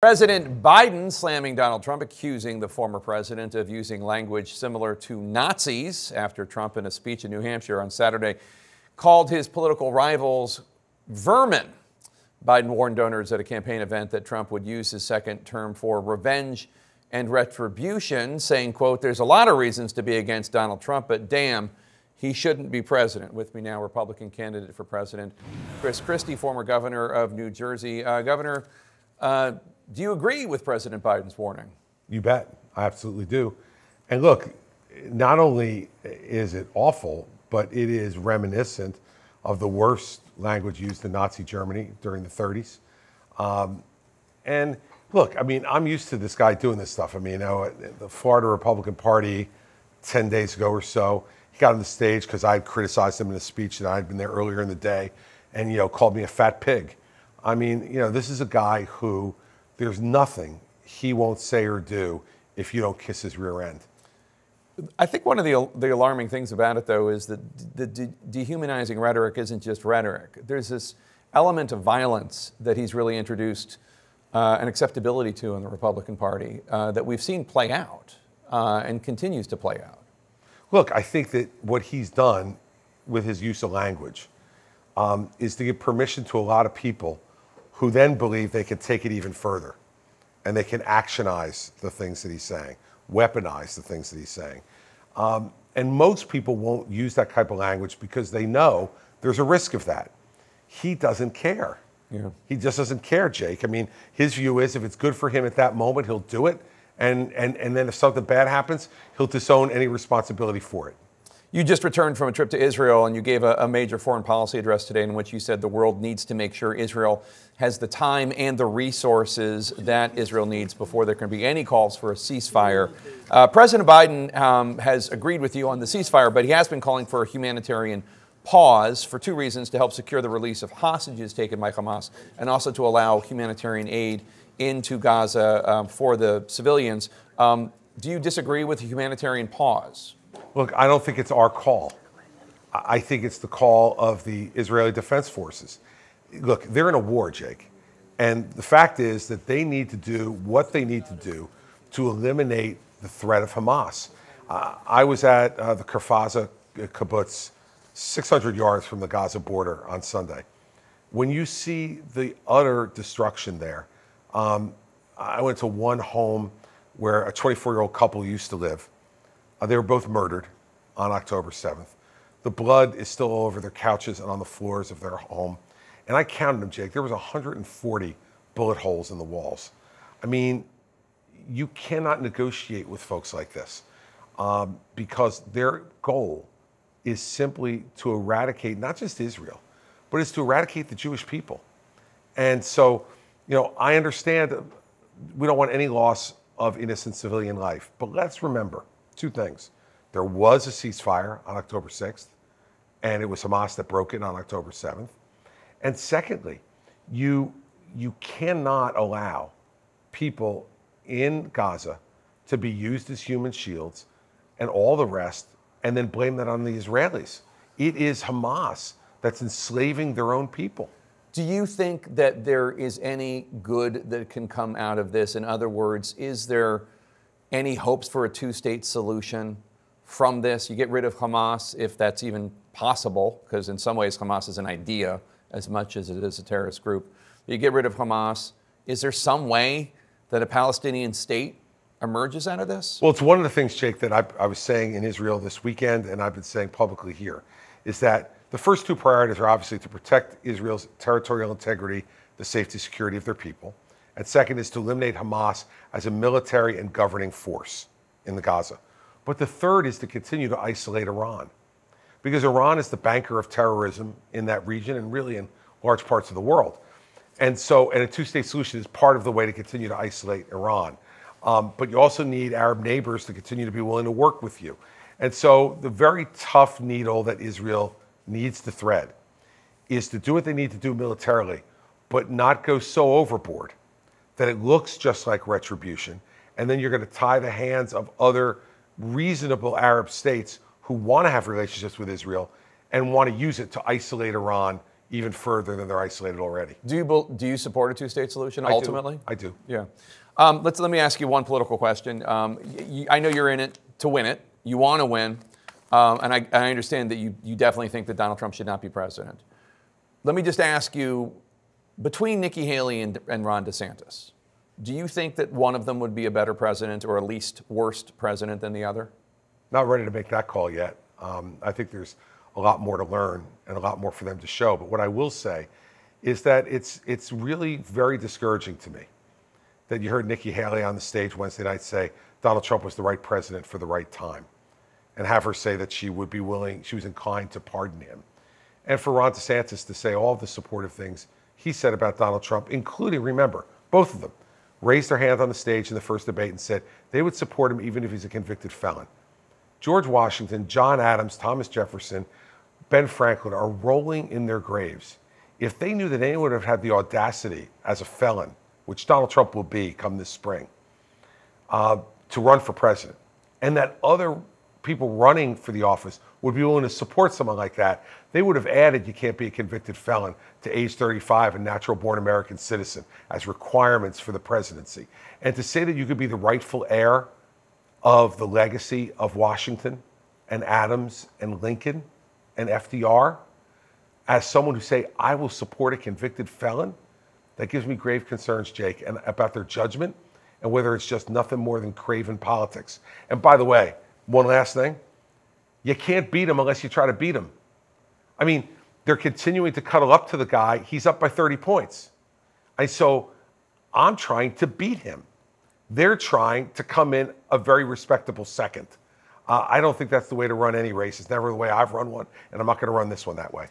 President Biden slamming Donald Trump, accusing the former president of using language similar to Nazis after Trump, in a speech in New Hampshire on Saturday, called his political rivals vermin. Biden warned donors at a campaign event that Trump would use his second term for revenge and retribution, saying, quote, there's a lot of reasons to be against Donald Trump, but damn, he shouldn't be president. With me now, Republican candidate for president, Chris Christie, former governor of New Jersey. Uh, governor, uh, do you agree with President Biden's warning? You bet. I absolutely do. And look, not only is it awful, but it is reminiscent of the worst language used in Nazi Germany during the 30s. Um, and look, I mean, I'm used to this guy doing this stuff. I mean, you know, the Florida Republican Party, 10 days ago or so, he got on the stage because I had criticized him in a speech that I had been there earlier in the day and, you know, called me a fat pig. I mean, you know, this is a guy who there's nothing he won't say or do if you don't kiss his rear end. I think one of the, the alarming things about it, though, is that the de- dehumanizing rhetoric isn't just rhetoric. There's this element of violence that he's really introduced uh, an acceptability to in the Republican Party uh, that we've seen play out uh, and continues to play out. Look, I think that what he's done with his use of language um, is to give permission to a lot of people who then believe they can take it even further and they can actionize the things that he's saying, weaponize the things that he's saying. Um, and most people won't use that type of language because they know there's a risk of that. He doesn't care. Yeah. He just doesn't care, Jake. I mean, his view is if it's good for him at that moment, he'll do it. And, and, and then if something bad happens, he'll disown any responsibility for it. You just returned from a trip to Israel and you gave a, a, major foreign policy address today in which you said the world needs to make sure Israel has the time and the resources that Israel needs before there can be any calls for a ceasefire. Uh, President Biden um, has agreed with you on the ceasefire, but he has been calling for a humanitarian pause for two reasons to help secure the release of hostages taken by Hamas and also to allow humanitarian aid into Gaza um, for the civilians. Um, do you disagree with the humanitarian pause? Look, I don't think it's our call. I think it's the call of the Israeli Defense Forces. Look, they're in a war, Jake. And the fact is that they need to do what they need to do to eliminate the threat of Hamas. Uh, I was at uh, the Kfar kibbutz, 600 yards from the Gaza border on Sunday. When you see the utter destruction there, um, I went to one home where a 24 year old couple used to live. Uh, they were both murdered on October 7th. The blood is still all over their couches and on the floors of their home. And I counted them, Jake. There was 140 bullet holes in the walls. I mean, you cannot negotiate with folks like this um, because their goal is simply to eradicate not just Israel, but it's to eradicate the Jewish people. And so, you know, I understand we don't want any loss of innocent civilian life, but let's remember two things. There was a ceasefire on October 6th, and it was Hamas that broke it on October 7th. And secondly, you, you cannot allow people in Gaza to be used as human shields and all the rest, and then blame that on the Israelis. It is Hamas that's enslaving their own people. Do you think that there is any good that can come out of this? In other words, is there any hopes for a two state solution from this? You get rid of Hamas, if that's even possible, because in some ways Hamas is an idea as much as it is a terrorist group. You get rid of Hamas. Is there some way that a Palestinian state emerges out of this? Well, it's one of the things, Jake, that I, I was saying in Israel this weekend, and I've been saying publicly here, is that the first two priorities are obviously to protect Israel's territorial integrity, the safety, security of their people and second is to eliminate Hamas as a military and governing force in the Gaza. But the third is to continue to isolate Iran. Because Iran is the banker of terrorism in that region and really in large parts of the world. And so, and a two state solution is part of the way to continue to isolate Iran. Um, but you also need Arab neighbors to continue to be willing to work with you. And so, the very tough needle that Israel needs to thread is to do what they need to do militarily, but not go so overboard that it looks just like retribution. And then you're going to tie the hands of other reasonable Arab states who want to have relationships with Israel and want to use it to isolate Iran even further than they're isolated already. Do you do you support a two-state solution I do. ultimately? I do. Yeah. Um, let's let me ask you one political question. Um, y- y- I know you're in it to win it. You want to win, um, and I, I understand that you you definitely think that Donald Trump should not be president. Let me just ask you, between Nikki Haley and, and Ron DeSantis, do you think that one of them would be a better president or a least worst president than the other? Not ready to make that call yet. Um, I think there's a lot more to learn and a lot more for them to show. But what I will say is that it's it's really very discouraging to me that you heard Nikki Haley on the stage Wednesday night say Donald Trump was the right president for the right time, and have her say that she would be willing, she was inclined to pardon him, and for Ron DeSantis to say all the supportive things he said about Donald Trump, including remember both of them raised their hand on the stage in the first debate and said they would support him even if he's a convicted felon. George Washington, John Adams, Thomas Jefferson, Ben Franklin are rolling in their graves. If they knew that anyone would have had the audacity as a felon, which Donald Trump will be come this spring, uh, to run for president, and that other people running for the office would be willing to support someone like that, they would have added you can't be a convicted felon to age 35 and natural born American citizen as requirements for the presidency. And to say that you could be the rightful heir of the legacy of Washington and Adams and Lincoln and FDR as someone who say I will support a convicted felon, that gives me grave concerns, Jake, and about their judgment and whether it's just nothing more than craven politics. And by the way, one last thing, you can't beat him unless you try to beat him. I mean, they're continuing to cuddle up to the guy. He's up by 30 points. And so I'm trying to beat him. They're trying to come in a very respectable second. Uh, I don't think that's the way to run any race. It's never the way I've run one, and I'm not going to run this one that way.